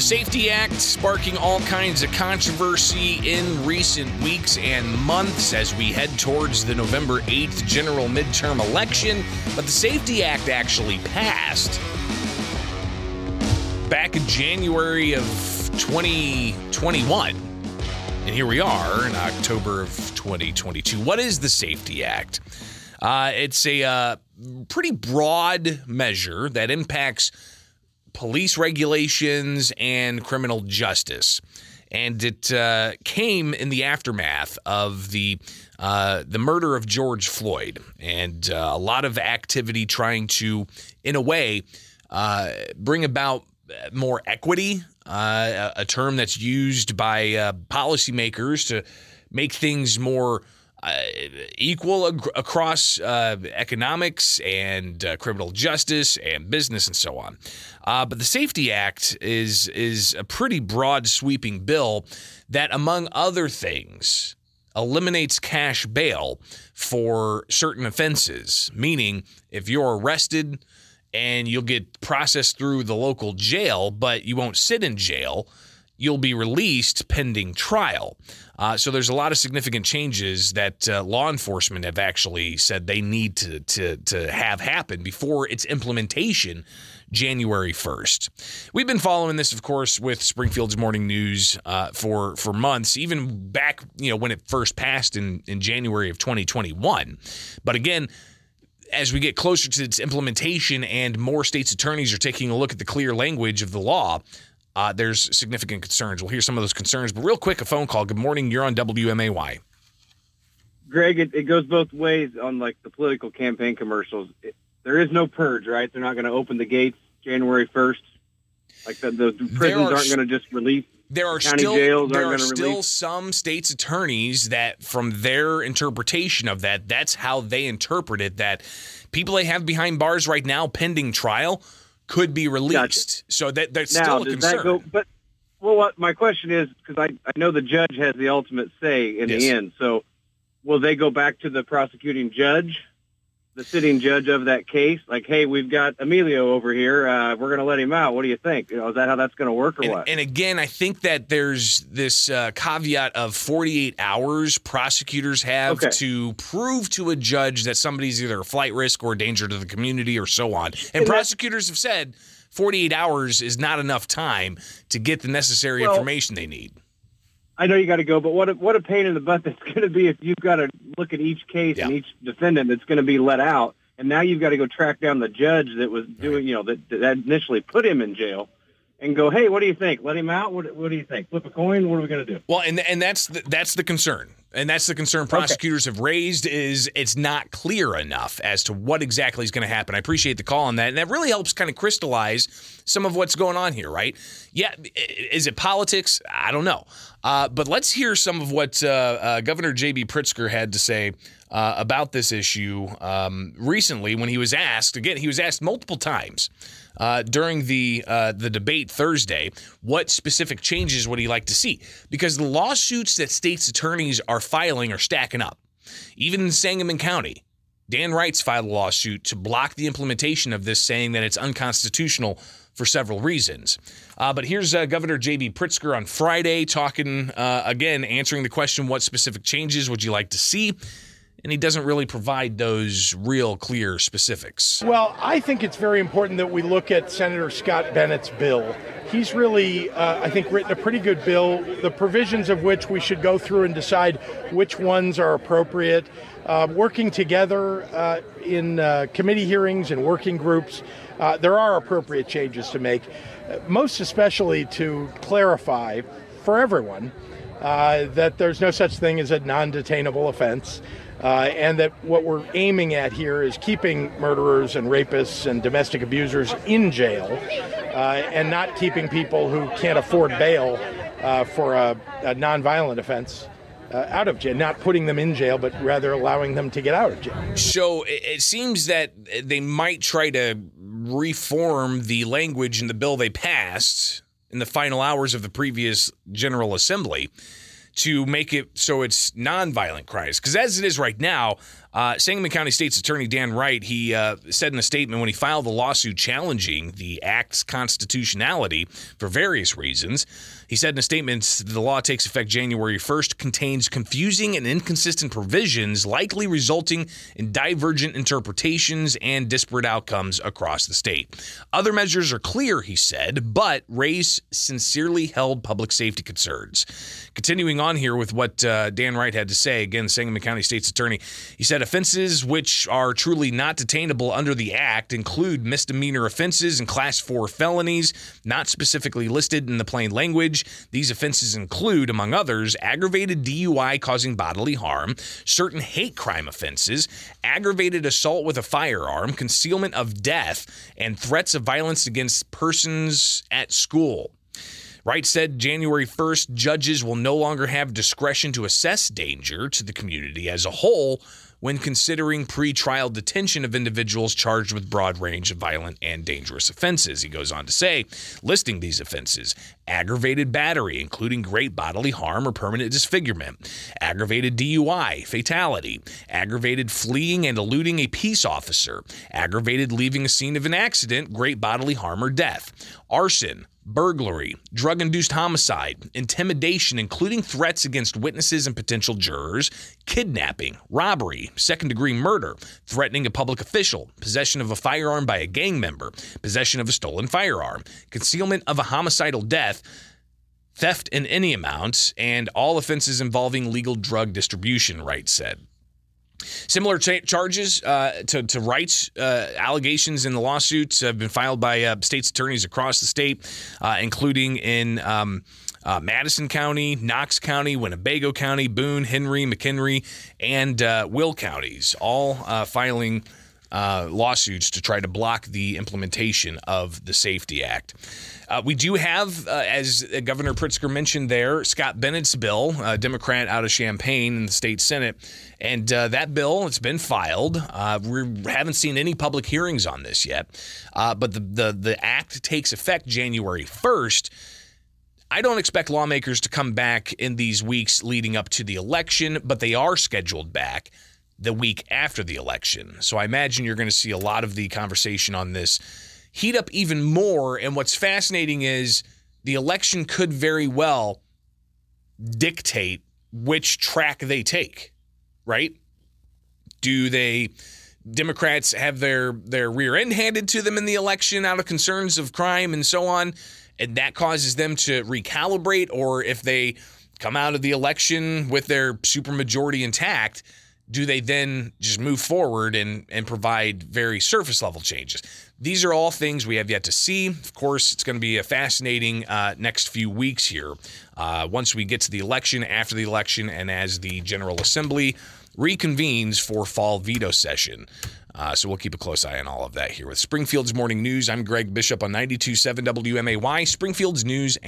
The Safety Act sparking all kinds of controversy in recent weeks and months as we head towards the November 8th general midterm election. But the Safety Act actually passed back in January of 2021. And here we are in October of 2022. What is the Safety Act? Uh, it's a uh, pretty broad measure that impacts police regulations and criminal justice. And it uh, came in the aftermath of the uh, the murder of George Floyd, and uh, a lot of activity trying to, in a way, uh, bring about more equity, uh, a term that's used by uh, policymakers to make things more uh, equal ag- across uh, economics and uh, criminal justice and business and so on. Uh, but the Safety Act is is a pretty broad sweeping bill that, among other things, eliminates cash bail for certain offenses. Meaning, if you're arrested and you'll get processed through the local jail, but you won't sit in jail you'll be released pending trial. Uh, so there's a lot of significant changes that uh, law enforcement have actually said they need to, to, to have happen before its implementation January 1st. We've been following this, of course, with Springfield's Morning News uh, for for months, even back you know when it first passed in in January of 2021. But again, as we get closer to its implementation and more states' attorneys are taking a look at the clear language of the law, uh, there's significant concerns. We'll hear some of those concerns, but real quick, a phone call. Good morning. You're on WMAY. Greg, it, it goes both ways on like the political campaign commercials. It, there is no purge, right? They're not going to open the gates January 1st. Like the, the prisons are, aren't going to just release. There are still there are still release. some states' attorneys that, from their interpretation of that, that's how they interpret it. That people they have behind bars right now, pending trial, could be released. Gotcha. So that that's now, still a concern. Go, but well, what my question is because I I know the judge has the ultimate say in yes. the end. So will they go back to the prosecuting judge the sitting judge of that case, like, hey, we've got Emilio over here. Uh, we're going to let him out. What do you think? You know, is that how that's going to work or and, what? And again, I think that there's this uh, caveat of 48 hours prosecutors have okay. to prove to a judge that somebody's either a flight risk or a danger to the community or so on. And, and prosecutors have said 48 hours is not enough time to get the necessary well, information they need. I know you got to go, but what a, what a pain in the butt that's going to be if you've got to look at each case yeah. and each defendant that's going to be let out, and now you've got to go track down the judge that was doing, right. you know, that, that initially put him in jail, and go, hey, what do you think? Let him out? What, what do you think? Flip a coin? What are we going to do? Well, and and that's the, that's the concern. And that's the concern prosecutors okay. have raised is it's not clear enough as to what exactly is going to happen. I appreciate the call on that. And that really helps kind of crystallize some of what's going on here, right? Yeah, is it politics? I don't know. Uh, but let's hear some of what uh, uh, Governor J.B. Pritzker had to say uh, about this issue um, recently when he was asked. Again, he was asked multiple times uh, during the uh, the debate Thursday. What specific changes would he like to see? Because the lawsuits that states' attorneys are filing are stacking up. Even in Sangamon County, Dan Wright's filed a lawsuit to block the implementation of this, saying that it's unconstitutional for several reasons. Uh, but here's uh, Governor J.B. Pritzker on Friday talking uh, again, answering the question what specific changes would you like to see? And he doesn't really provide those real clear specifics. Well, I think it's very important that we look at Senator Scott Bennett's bill. He's really, uh, I think, written a pretty good bill, the provisions of which we should go through and decide which ones are appropriate. Uh, working together uh, in uh, committee hearings and working groups, uh, there are appropriate changes to make, uh, most especially to clarify for everyone that there's no such thing as a non detainable offense. Uh, and that what we're aiming at here is keeping murderers and rapists and domestic abusers in jail uh, and not keeping people who can't afford bail uh, for a, a nonviolent offense. Uh, out of jail, not putting them in jail, but rather allowing them to get out of jail. So it seems that they might try to reform the language in the bill they passed in the final hours of the previous General Assembly to make it so it's nonviolent crimes. Because as it is right now, Uh, Sangamon County State's Attorney Dan Wright, he uh, said in a statement when he filed the lawsuit challenging the act's constitutionality for various reasons. He said in a statement the law takes effect January 1st, contains confusing and inconsistent provisions, likely resulting in divergent interpretations and disparate outcomes across the state. Other measures are clear, he said, but raise sincerely held public safety concerns. Continuing on here with what uh, Dan Wright had to say, again, Sangamon County State's Attorney, he said offenses which are truly not detainable under the Act include misdemeanor offenses and Class 4 felonies, not specifically listed in the plain language. These offenses include, among others, aggravated DUI causing bodily harm, certain hate crime offenses, aggravated assault with a firearm, concealment of death, and threats of violence against persons at school. Wright said January 1st, judges will no longer have discretion to assess danger to the community as a whole when considering pretrial detention of individuals charged with broad range of violent and dangerous offenses. He goes on to say, listing these offenses aggravated battery, including great bodily harm or permanent disfigurement, aggravated DUI, fatality, aggravated fleeing and eluding a peace officer, aggravated leaving a scene of an accident, great bodily harm or death, arson, burglary, drug induced homicide, intimidation, including threats against witnesses and potential jurors, kidnapping, robbery, second degree murder, threatening a public official, possession of a firearm by a gang member, possession of a stolen firearm, concealment of a homicidal death. Theft in any amount, and all offenses involving legal drug distribution, Wright said. Similar cha- charges uh, to, to uh, allegations in the lawsuits have been filed by uh, state's attorneys across the state, uh, including in um, uh, Madison County, Knox County, Winnebago County, Boone, Henry, McHenry, and uh, Will counties, all filing uh, lawsuits to try to block the implementation of the Safety Act. Uh, we do have, uh, as Governor Pritzker mentioned there, Scott Bennett's bill, a Democrat out of Champaign in the state Senate. And uh, that bill, it's been filed. Uh, we haven't seen any public hearings on this yet. Uh, but the, the, the act takes effect January 1st. I don't expect lawmakers to come back in these weeks leading up to the election, but they are scheduled back the week after the election. So I imagine you're going to see a lot of the conversation on this heat up even more. And what's fascinating is the election could very well dictate which track they take, right? Do they Democrats have their their rear end handed to them in the election out of concerns of crime and so on, and that causes them to recalibrate or if they come out of the election with their supermajority intact, do they then just move forward and, and provide very surface level changes? These are all things we have yet to see. Of course, it's going to be a fascinating uh, next few weeks here. Uh, once we get to the election, after the election, and as the General Assembly reconvenes for fall veto session. Uh, so we'll keep a close eye on all of that here with Springfield's Morning News. I'm Greg Bishop on 92.7 WMAY, Springfield's News